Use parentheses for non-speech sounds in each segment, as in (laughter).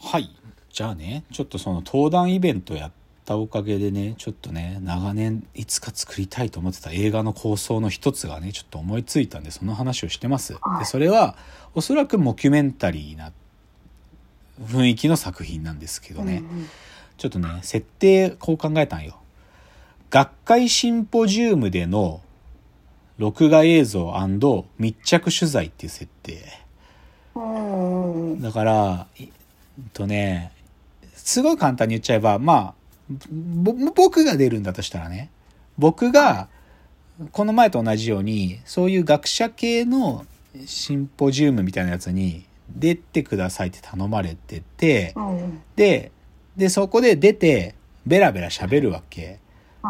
はい。じゃあね、ちょっとその登壇イベントやったおかげでね、ちょっとね、長年いつか作りたいと思ってた映画の構想の一つがね、ちょっと思いついたんで、その話をしてます。で、それは、おそらくモキュメンタリーな雰囲気の作品なんですけどね、うんうんちょっとね、設定こう考えたんよ。学会シンポジウムでの録画映像密着取材っていう設定。だから、とね、すごい簡単に言っちゃえば、まあ、ぼ僕が出るんだとしたらね、僕が、この前と同じように、そういう学者系のシンポジウムみたいなやつに出てくださいって頼まれてて、うんで、で、そこで出て、ベラベラ喋るわけ。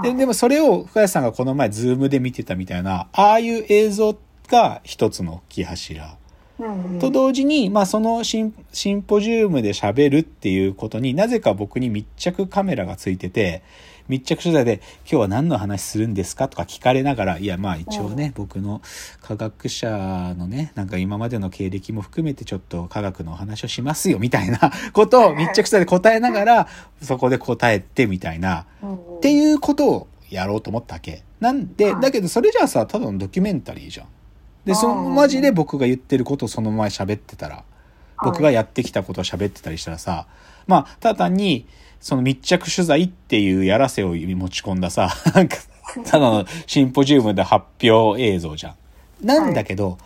で、でもそれを深谷さんがこの前ズームで見てたみたいな、ああいう映像が一つの大きい柱。うんうんと同時に、まあそのシンシンポジウムで喋るっていうことになぜか僕に密着カメラがついてて、密着取材で今日は何の話するんですか？とか聞かれながら、いやまあ一応ね、僕の科学者のね、なんか今までの経歴も含めてちょっと科学のお話をしますよみたいな (laughs) ことを密着取材で答えながら、そこで答えてみたいな、うんうん。っていうことをやろうと思ったわけ。なんで、はいだけどそれじゃあさ、ただのドキュメンタリーじゃん。で、そのうんマジで僕が言ってることをそのまま喋ってたら、僕がやってきたことを喋ってたりしたらさ、まあ、ただ単に、その密着取材っていうやらせを持ち込んださ、(laughs) なんか、ただのシンポジウムで発表映像じゃん。なんだけど、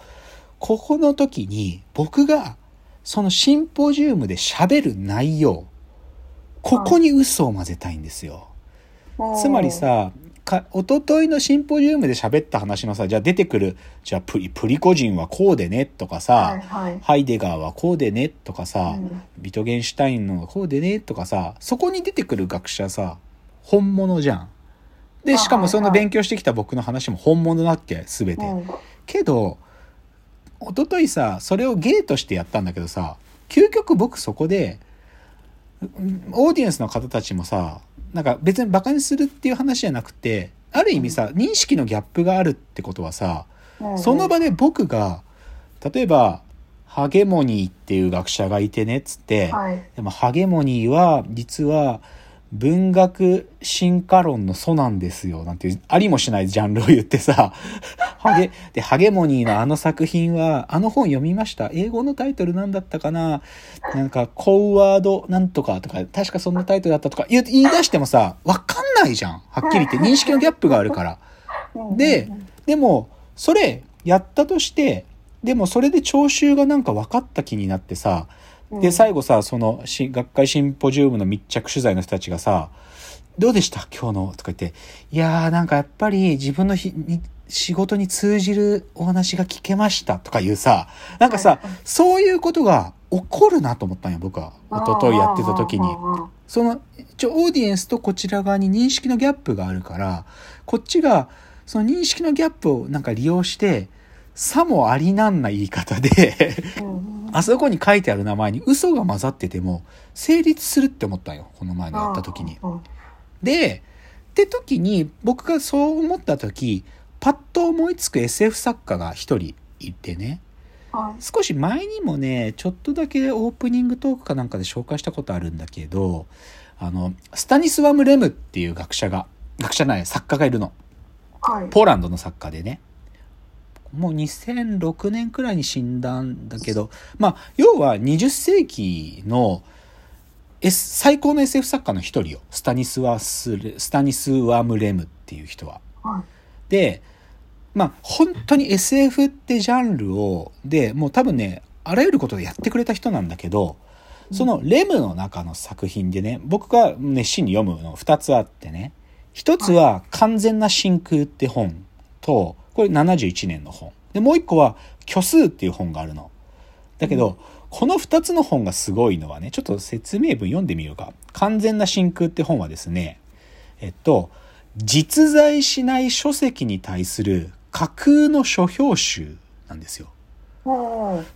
ここの時に僕がそのシンポジウムで喋る内容、ここに嘘を混ぜたいんですよ。つまりさ、か一昨日のシンポジウムで喋った話のさ、じゃあ出てくる、じゃあプリプリコ人はこうでねとかさ、はいはいハイデガーはこうでねとかさ、うんビトゲンシュタインのこうでねとかさ、そこに出てくる学者さ、本物じゃん。で、しかもその勉強してきた僕の話も本物だっけすべて。うんけど、一昨日さ、それを芸としてやったんだけどさ、究極僕そこで、うんオーディエンスの方たちもさ、なんか別にバカにするっていう話じゃなくて、ある意味さ、認識のギャップがあるってことはさ、うん。その場で僕が、例えば、ハゲモニーっていう学者がいてねっつって、はい。でもハゲモニーは実は文学進化論の祖なんですよなんてありもしないジャンルを言ってさ。(laughs) ハゲでハゲモニーのあの作品はあの本読みました。英語のタイトルなんだったかな。なんかコウワードなんとかとか確かそんなタイトルだったとか言言い出してもさわかんないじゃん。はっきり言って認識のギャップがあるから。で、でも、それやったとして、でもそれで聴衆がなんか分かった気になってさ、で、最後さ、そのし学会シンポジウムの密着取材の人たちがさ、どうでした？今日の？とか言って、いやーなんかやっぱり自分のひに仕事に通じるお話が聞けました。とかいうさ、なんかさ、はいはい。そういうことが起こるなと思ったんよ、僕は。一昨日やってた時に。その、一応オーディエンスとこちら側に認識のギャップがあるから、こっちがその認識のギャップをなんか利用して、さもありなんな言い方であそこに書いてある名前に嘘が混ざってても成立するって思ったんよ。この前のやった時に。うんで、って時に僕がそう思った時、パッと思いつく SF 作家が一人いてね。はい少し前にもね、ちょっとだけオープニングトークかなんかで紹介したことあるんだけど、あの、スタニスワム・レムっていう学者が、学者ない、作家がいるの。はいポーランドの作家でね。もう2006年くらいに死んだんだけど、まあ、要は20世紀の、S、最高の SF 作家の一人よ。スタニスワスレ、スタニスワム・レムっていう人は。はいで、まあ、本当に SF ってジャンルを、で、もう多分ね、あらゆることでやってくれた人なんだけど、そのレムの中の作品でね、僕が熱心に読むの2つあってね、1つは完全な真空って本と、これ71年の本。で、もう1個は虚数っていう本があるの。だけど、この2つの本がすごいのはね、ちょっと説明文読んでみようか。完全な真空って本はですね、えっと、実在しない書籍に対する架空の書評集なんですよ。うん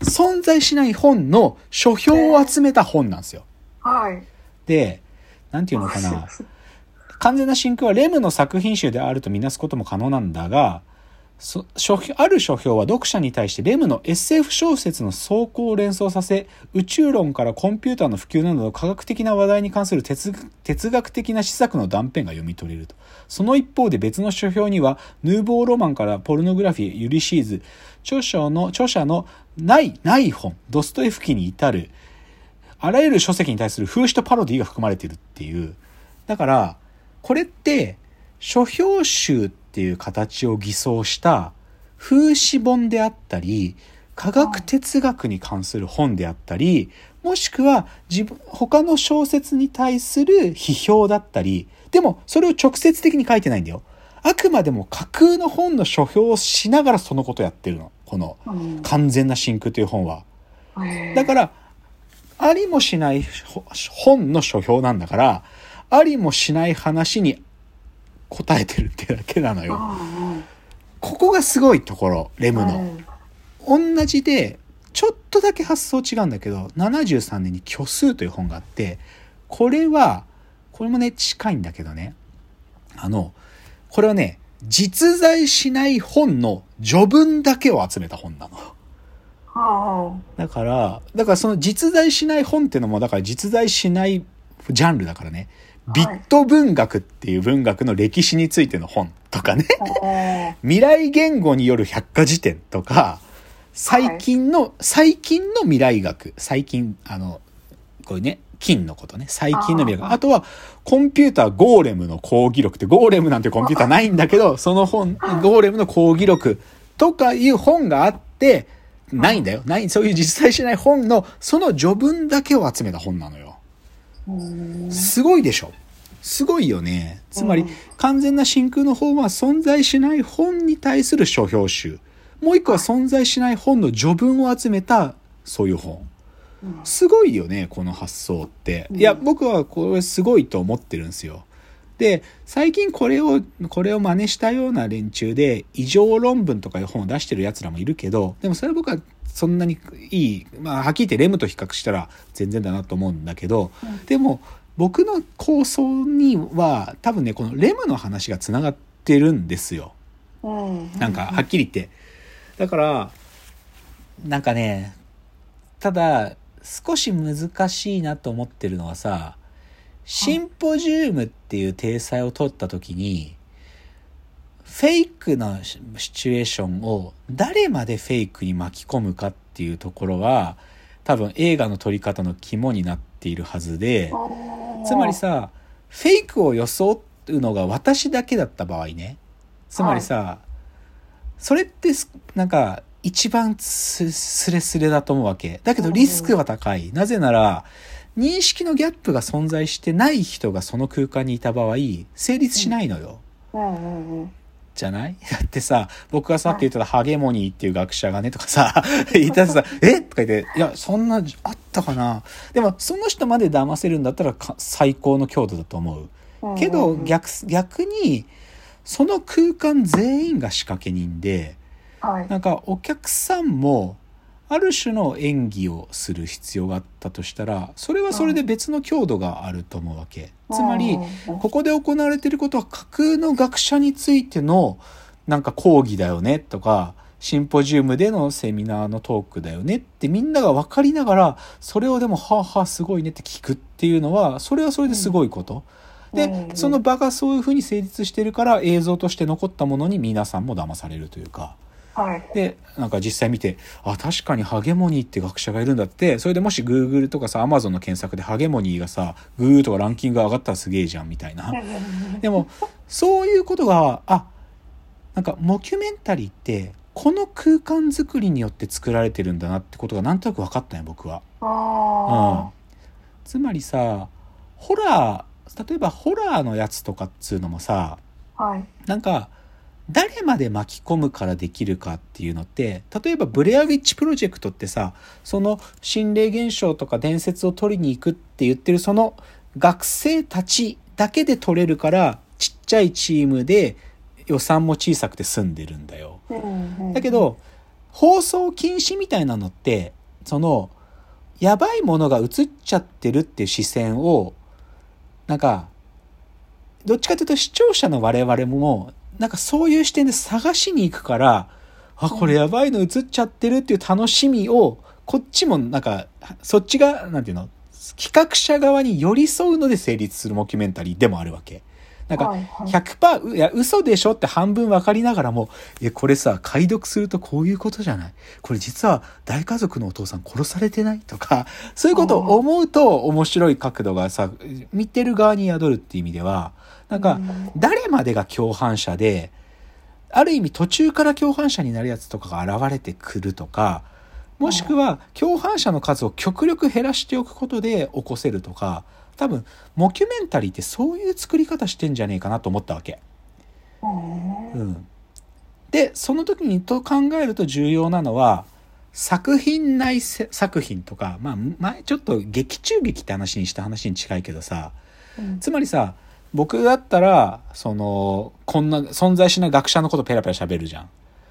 存在しない本の書評を集めた本なんですよ。はいで、なんていうのかな。(laughs) 完全な真空はレムの作品集であるとみなすことも可能なんだが、そ書ある書評は読者に対してレムの SF 小説の走行を連想させ宇宙論からコンピューターの普及などの科学的な話題に関する哲学的な施策の断片が読み取れると。その一方で別の書評にはヌーボーロマンからポルノグラフィーユリシーズ著書の著者のないない本ドストエフキに至るあらゆる書籍に対する風刺とパロディが含まれているっていう。だからこれって書評集っていう形を偽装した風刺本であったり、科学哲学に関する本であったり、もしくは自分、他の小説に対する批評だったり、でもそれを直接的に書いてないんだよ。あくまでも架空の本の書評をしながらそのことやってるの。このうん完全な真空という本は。だから、ありもしないほ本の書評なんだから、ありもしない話に答えてるってだけなのよ。うんここがすごいところ、レうんムの。同じで、ちょっとだけ発想違うんだけど、73年に虚数という本があって、これは、これもね、近いんだけどね。あの、これはね、実在しない本の序文だけを集めた本なの。はだから、だからその実在しない本っていうのも、だから実在しないジャンルだからね。ビット文学っていう文学の歴史についての本とかね。未来言語による百科事典とか、最近の、最近の未来学。最近、あの、こういうね、金のことね。最近の未来学。あとは、コンピューターゴーレムの講義録って、ゴーレムなんてコンピューターないんだけど、その本、ゴーレムの講義録とかいう本があって、ないんだよ。ない、そういう実在しない本の、その序文だけを集めた本なのよ。うんすごいでしょすごいよね。つまりうん、完全な真空の方は存在しない本に対する書評集。もう一個は存在しない本の序文を集めた、そういう本。うんすごいよね、この発想って。うんいや、僕はこれすごいと思ってるんですよ。で、最近これを、これを真似したような連中で、異常論文とかいう本を出してる奴らもいるけど、でもそれは僕はそんなにいい、まあ、はっきり言ってレムと比較したら全然だなと思うんだけど、うんでも、僕の構想には、多分ね、このレムの話が繋がってるんですよ。うんなんか、はっきり言って。だから、なんかね、ただ、少し難しいなと思ってるのはさ、シンポジウムっていう体裁を取った時に、フェイクなシチュエーションを誰までフェイクに巻き込むかっていうところが、多分映画の撮り方の肝になっているはずで、つまりさ、フェイクを装うのが私だけだった場合ね。つまりさ、それってなんか一番スレスレだと思うわけ。だけどリスクは高い。なぜなら、認識のギャップが存在してない人がその空間にいた場合、成立しないのよ。うんうんうんじゃない？だってさ、僕がさっき言ってたハゲモニーっていう学者がねとかさ、(laughs) 言ったらさ、え？とか言って、いや、そんな、あったかな？でも、その人まで騙せるんだったらか最高の強度だと思う。うんけど、うん。逆、逆に、その空間全員が仕掛け人で、はい。なんかお客さんも、ある種の演技をする必要があったとしたら、それはそれで別の強度があると思うわけ。つまり、うんここで行われていることは架空の学者についてのなんか講義だよねとか、シンポジウムでのセミナーのトークだよねってみんなが分かりながら、それをでも、はあはあすごいねって聞くっていうのは、それはそれですごいこと。でう、んその場がそういうふうに成立してるから映像として残ったものに皆さんも騙されるというか。はいで、なんか実際見て、あ、確かにハゲモニーって学者がいるんだって、それでもし Google とかさ、Amazon の検索でハゲモニーがさ、グーとかランキングが上がったらすげえじゃんみたいな。でも、そういうことが、あ、なんか、モキュメンタリーって、この空間づくりによって作られてるんだなってことがなんとなく分かったね、僕は。うんあ。つまりさ、ホラー、例えばホラーのやつとかっつうのもさ、あはいなんか、誰まで巻き込むからできるかっていうのって、例えばブレアウィッチプロジェクトってさ、その心霊現象とか伝説を取りに行くって言ってるその学生たちだけで取れるから、ちっちゃいチームで予算も小さくて済んでるんだよ。だけど、放送禁止みたいなのって、その、やばいものが映っちゃってるっていう視線を、なんか、どっちかというと視聴者の我々もなんかそういう視点で探しに行くから、あ、これやばいの映っちゃってるっていう楽しみを、こっちもなんか、そっちが、なんていうの、企画者側に寄り添うので成立するモキュメンタリーでもあるわけ。なんか、はいはい。100%、いや、嘘でしょって半分分かりながらも、いや、これさ、解読するとこういうことじゃない？これ実は大家族のお父さん殺されてない？とか、(laughs) そういうことを思うと面白い角度がさ、見てる側に宿るっていう意味では、なんか、誰までが共犯者で、ある意味途中から共犯者になるやつとかが現れてくるとか、もしくは共犯者の数を極力減らしておくことで起こせるとか、多分、モキュメンタリーってそういう作り方してんじゃねえかなと思ったわけ。うんうん。で、その時にと考えると重要なのは、作品内せ作品とか、まあ、前ちょっと劇中劇って話にした話に近いけどさ、うんつまりさ、僕だったら、その、こんな存在しない学者のことペラペラ喋るじゃん。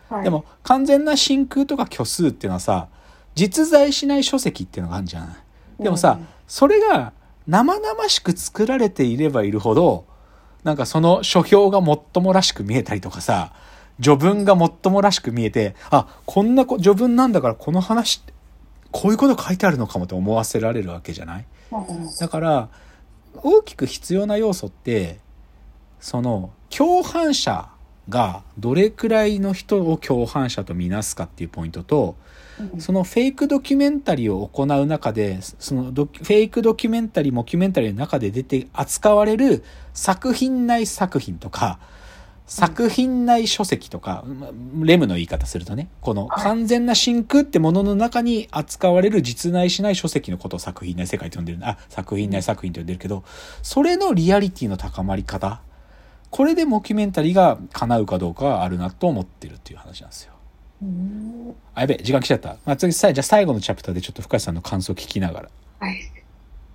はい。でも、完全な真空とか虚数っていうのはさ、実在しない書籍っていうのがあるじゃん。でもさ、うん。それが生々しく作られていればいるほど、なんかその書評がもっともらしく見えたりとかさ、序文がもっともらしく見えて、あ、こんなこ序文なんだからこの話って、こういうこと書いてあるのかもと思わせられるわけじゃない？うん。だから、大きく必要な要素って、その、共犯者がどれくらいの人を共犯者とみなすかっていうポイントと、そのフェイクドキュメンタリーを行う中で、そのフェイクドキュメンタリー、モキュメンタリーの中で出て扱われる作品内作品とか、作品内書籍とか、レムの言い方するとね、この完全な真空ってものの中に扱われる実内しない書籍のことを作品内世界と呼んでる、あ、作品内作品と呼んでるけど、それのリアリティの高まり方、これでモキュメンタリーが叶うかどうかはあるなと思ってるっていう話なんですよ。うんあ、やべえ、時間来ちゃった。まあ、次、さじゃあ最後のチャプターでちょっと深井さんの感想を聞きながら。はい